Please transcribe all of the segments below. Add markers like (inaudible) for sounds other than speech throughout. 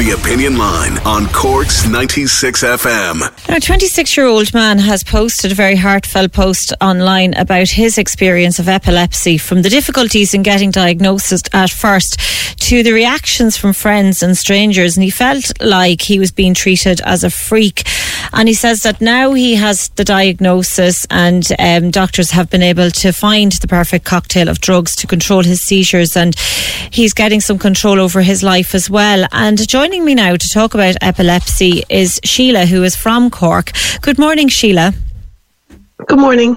The Opinion Line on Cork's 96 FM. Now, a 26 year old man has posted a very heartfelt post online about his experience of epilepsy from the difficulties in getting diagnosis at first to the reactions from friends and strangers. And he felt like he was being treated as a freak. And he says that now he has the diagnosis and um, doctors have been able to find the perfect cocktail of drugs to control his seizures. And he's getting some control over his life as well. And joining me now to talk about epilepsy is Sheila, who is from Cork. Good morning, Sheila. Good morning.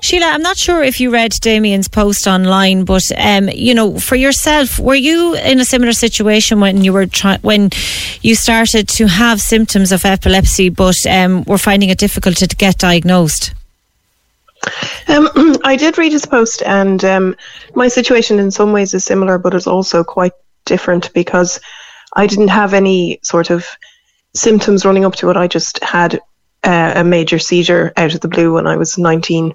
Sheila, I'm not sure if you read Damien's post online, but um, you know, for yourself, were you in a similar situation when you were try- when you started to have symptoms of epilepsy, but um, were finding it difficult to get diagnosed? Um, (clears throat) I did read his post, and um, my situation in some ways is similar, but it's also quite different because I didn't have any sort of symptoms running up to it. I just had uh, a major seizure out of the blue when I was 19.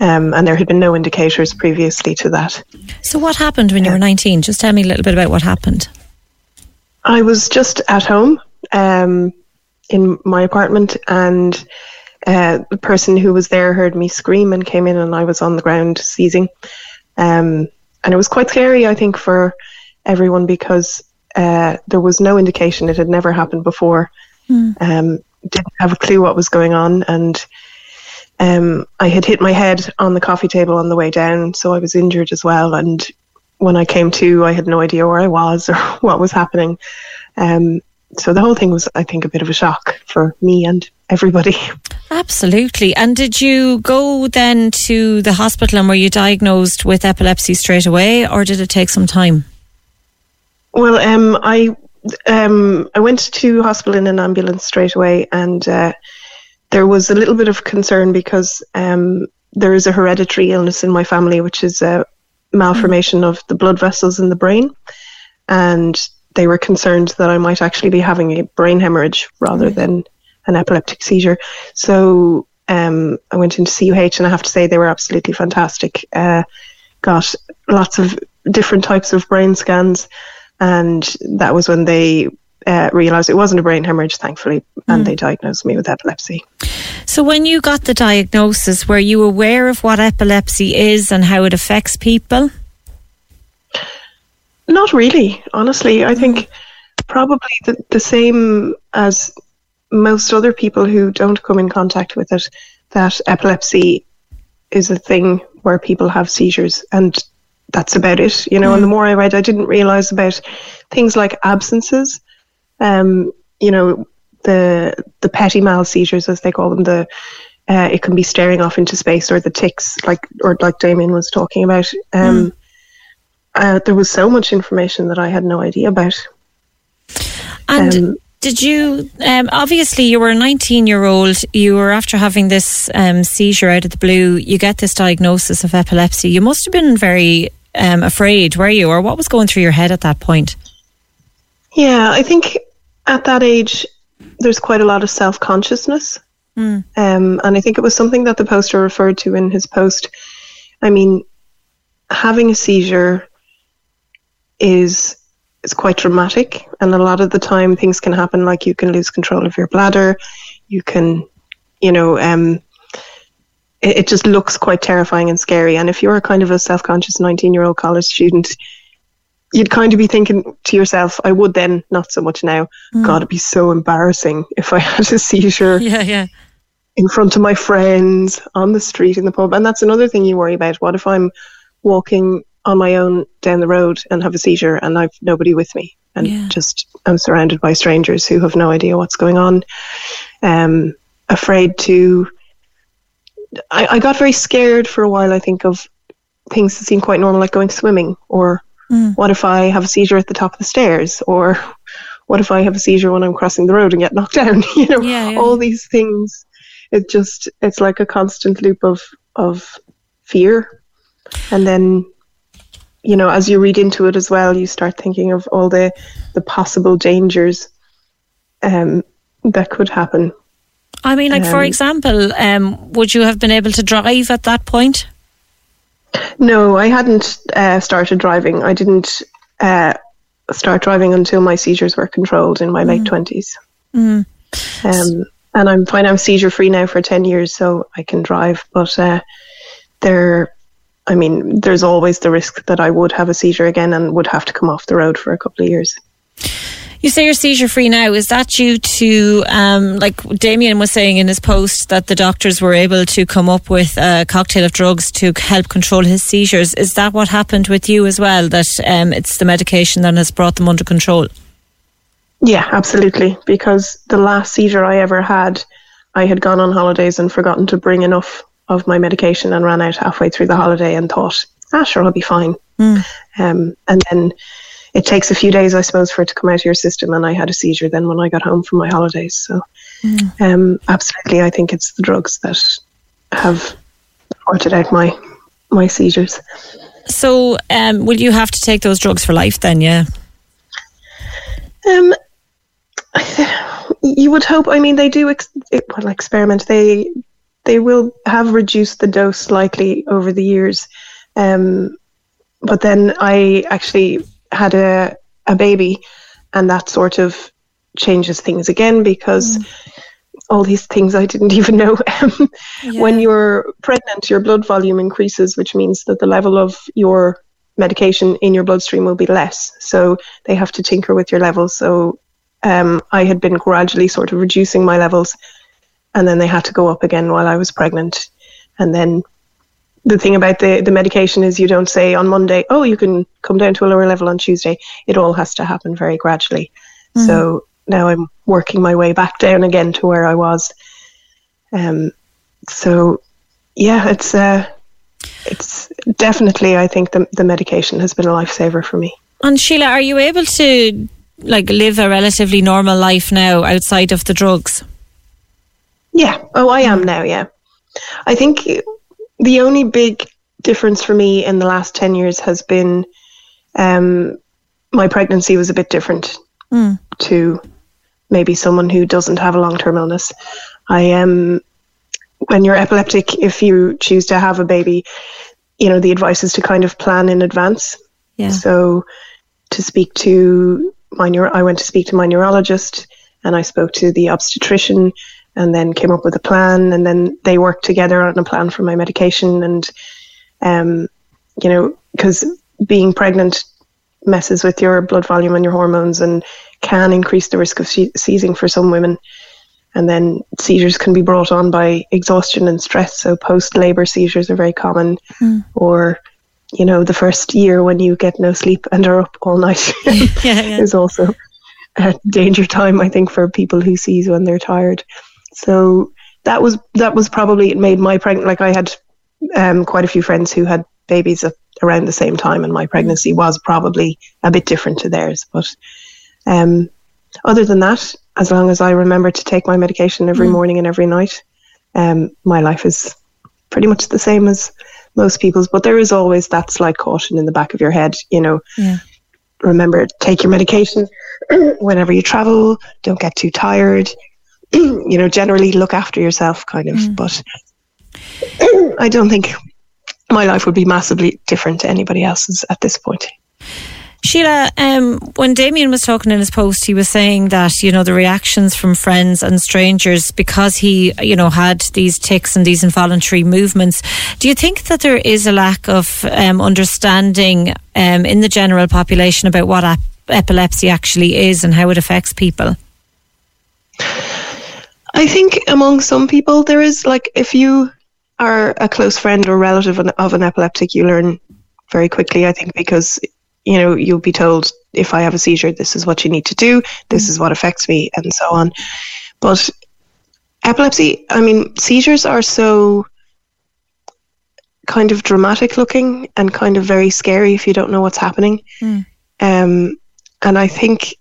Um, and there had been no indicators previously to that. So, what happened when you were 19? Just tell me a little bit about what happened. I was just at home um, in my apartment, and uh, the person who was there heard me scream and came in, and I was on the ground seizing. Um, and it was quite scary, I think, for everyone because uh, there was no indication it had never happened before. Mm. Um, didn't have a clue what was going on, and um, I had hit my head on the coffee table on the way down, so I was injured as well. And when I came to, I had no idea where I was (laughs) or what was happening. Um, so the whole thing was, I think, a bit of a shock for me and everybody. (laughs) Absolutely. And did you go then to the hospital and were you diagnosed with epilepsy straight away, or did it take some time? Well, um, I um, I went to hospital in an ambulance straight away, and uh, there was a little bit of concern because um, there is a hereditary illness in my family, which is a malformation mm. of the blood vessels in the brain, and they were concerned that I might actually be having a brain hemorrhage rather mm. than an epileptic seizure. So um, I went into CUH, and I have to say they were absolutely fantastic. Uh, got lots of different types of brain scans and that was when they uh, realised it wasn't a brain hemorrhage, thankfully, and mm. they diagnosed me with epilepsy. So, when you got the diagnosis, were you aware of what epilepsy is and how it affects people? Not really, honestly. I think probably the, the same as most other people who don't come in contact with it, that epilepsy is a thing where people have seizures and that's about it, you know. Mm. And the mm. more I read, I didn't realize about things like absences. Um, you know, the the petit mal seizures, as they call them. The uh, it can be staring off into space, or the tics, like or like Damien was talking about. Um, mm. uh, there was so much information that I had no idea about. And um, did you? Um, obviously, you were a 19 year old. You were after having this um, seizure out of the blue. You get this diagnosis of epilepsy. You must have been very um, afraid, were you? Or what was going through your head at that point? Yeah, I think at that age, there's quite a lot of self consciousness. Mm. Um, and I think it was something that the poster referred to in his post. I mean, having a seizure is is quite dramatic, and a lot of the time things can happen. Like you can lose control of your bladder, you can, you know, um, it, it just looks quite terrifying and scary. And if you're a kind of a self conscious 19 year old college student, you'd kind of be thinking to yourself, I would then, not so much now. Mm. God, it'd be so embarrassing if I (laughs) had a seizure. Yeah, yeah. In front of my friends on the street in the pub. And that's another thing you worry about. What if I'm walking on my own down the road and have a seizure and I've nobody with me and Yeah. just I'm surrounded by strangers who have no idea what's going on. Um, afraid to. I, I got very scared for a while. I think of things that seem quite normal, like going swimming, or what if I have a seizure at the top of the stairs, or what if I have a seizure when I'm crossing the road and get (laughs) knocked down? you know, Yeah, yeah. all these things. It just it's like a constant loop of of fear, and then you know as you read into it as well, you start thinking of all the the possible dangers um, that could happen. I mean, like for Um, example, um, would you have been able to drive at that point? No, I hadn't uh, started driving. I didn't uh, start driving until my seizures were controlled in my late twenties. Um, and I'm fine. I'm seizure free now for ten years, so I can drive. But uh, there, I mean, there's always the risk that I would have a seizure again and would have to come off the road for a couple of years. You say you're seizure free now. Is that due to, um, like Damien was saying in his post, that the doctors were able to come up with a cocktail of drugs to help control his seizures? Is that what happened with you as well? That um, it's the medication that has brought them under control? Yeah, absolutely. Because the last seizure I ever had, I had gone on holidays and forgotten to bring enough of my medication and ran out halfway through the holiday and thought, ah, sure, I'll be fine. Um, and then it takes a few days, I suppose, for it to come out of your system. And I had a seizure then when I got home from my holidays. So, um, absolutely, I think it's the drugs that have sorted out my my seizures. So, um, will you have to take those drugs for life then? Yeah. Um, (sighs) you would hope. I mean, they do ex- it- well, experiment. They they will have reduced the dose slightly over the years, um, but then I actually had a a baby, and that sort of changes things again because all these things I didn't (laughs) even know. Um, When you're pregnant, your blood volume increases, which means that the level of your medication in your bloodstream will be less. So they have to tinker with your levels. So um, I had been gradually sort of reducing my levels, and then they had to go up again while I was pregnant. And then the thing about the, the medication is you don't say on Monday, oh, you can come down to a lower level on Tuesday. It all has to happen very gradually. So now I'm working my way back down again to where I was. Um, so yeah, it's uh, it's definitely I think the the medication has been a lifesaver for me. And Sheila, are you able to like live a relatively normal life now outside of the drugs? Yeah. Oh, I am now. Yeah. I think the only big difference for me in the last 10 years has been um, my pregnancy was a bit different to maybe someone who doesn't have a long term illness. I am, when you're epileptic, if you choose to have a baby, you know, the advice is to kind of plan in advance. Yeah. So to speak to my neuro, I went to speak to my neurologist and I spoke to the obstetrician and then came up with a plan and then they worked together on a plan for my medication. And um you know because being pregnant messes with your blood volume and your hormones and can increase the risk of se- seizing for some women. And then seizures can be brought on by exhaustion and stress. So post labor seizures are very common. Or you know the first year when you get no sleep and are up all night (laughs) Yeah, yeah. (laughs) is also a danger time I think for people who seize when they're tired so that was that was probably it made my pregnant like I had um, quite a few friends who had babies at around the same time and my pregnancy was probably a bit different to theirs but um, other than that as long as I remember to take my medication every morning and every night um, my life is pretty much the same as most people's but there is always that slight caution in the back of your head you know Yeah. remember take your medication (clears throat) whenever you travel don't get too tired (clears throat) you know generally look after yourself kind of but (clears throat) i don't think my life would be massively different to anybody else's at this point Sheila, um, when Damien was talking in his post, he was saying that you know the reactions from friends and strangers because he you know had these tics and these involuntary movements. Do you think that there is a lack of um, understanding um, in the general population about what ap- epilepsy actually is and how it affects people? I think among some people there is like if you are a close friend or relative of an- epileptic, you learn very quickly. I think because you know you'll be told if I have a seizure, this is what you need to do. This is what affects me, and so on. But epilepsy, I mean, seizures are so kind of dramatic looking and kind of very scary if you don't know what's happening. Mm. Um, and I think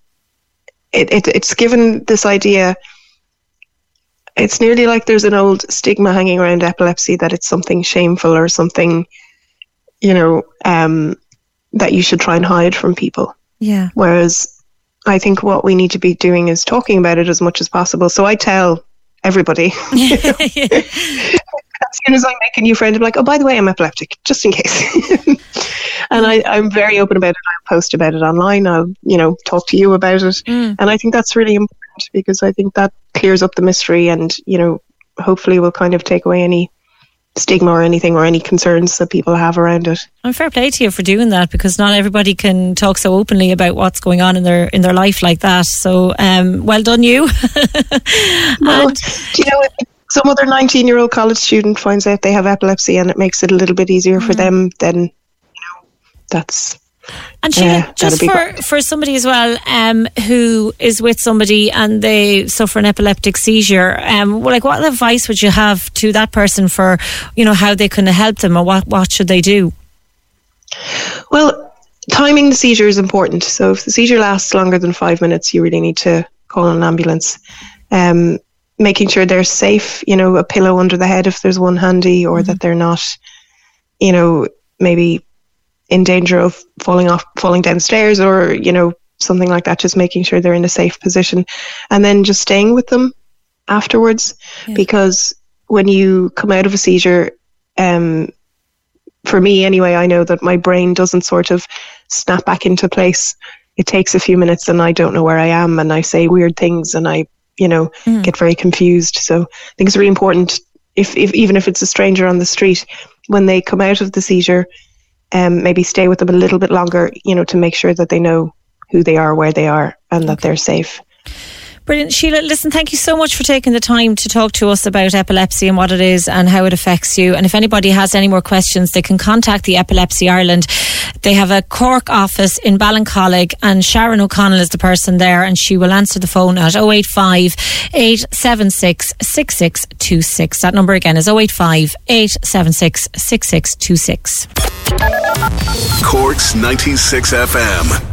it, it, it's given this idea. It's nearly like there's an old stigma hanging around epilepsy that it's something shameful or something, you know, um, that you should try and hide from people. Yeah. Whereas I think what we need to be doing is talking about it as much as possible. So I tell everybody. (laughs) (laughs) as soon as I make a new friend, I'm like, oh, by the way, I'm epileptic, just in case. (laughs) and I, I'm very open about it. I'll post about it online. I'll, you know, talk to you about it. Mm. And I think that's really important because I think that clears up the mystery and, you know, hopefully will kind of take away any stigma or anything or any concerns that people have around it. And fair play to you for doing that because not everybody can talk so openly about what's going on in their in their life like that. So um, well done you. (laughs) well, do you know if some other 19 year old college student finds out they have epilepsy and it makes it a little bit easier for them, then you know that's And Sheila, Yeah, just for, for somebody as well um, who is with somebody and they suffer an epileptic seizure, um, like what advice would you have to that person for, you know, how they can help them or what, what should they do? Well, timing the seizure is important. So if the seizure lasts longer than five minutes, you really need to call an ambulance. Um, making sure they're safe, you know, a pillow under the head if there's one handy, or that they're not, you know, maybe in danger of falling off, falling downstairs, or you know, something like that. Just making sure they're in a safe position, and then just staying with them afterwards, because when you come out of a seizure, um, for me anyway, I know that my brain doesn't sort of snap back into place. It takes a few minutes and I don't know where I am and I say weird things and I, you know, get very confused. So I think it's really important if, if even if it's a stranger on the street, when they come out of the seizure, um, maybe stay with them a little bit longer, you know, to make sure that they know who they are, where they are, and that they're safe. Brilliant. Sheila, listen, thank you so much for taking the time to talk to us about epilepsy and what it is and how it affects you. And if anybody has any more questions, they can contact the Epilepsy Ireland. They have a Cork office in Ballincollig and Sharon O'Connell is the person there and she will answer the phone at 085 876 6626. That number again is 085 876 6626. Corks 96 FM.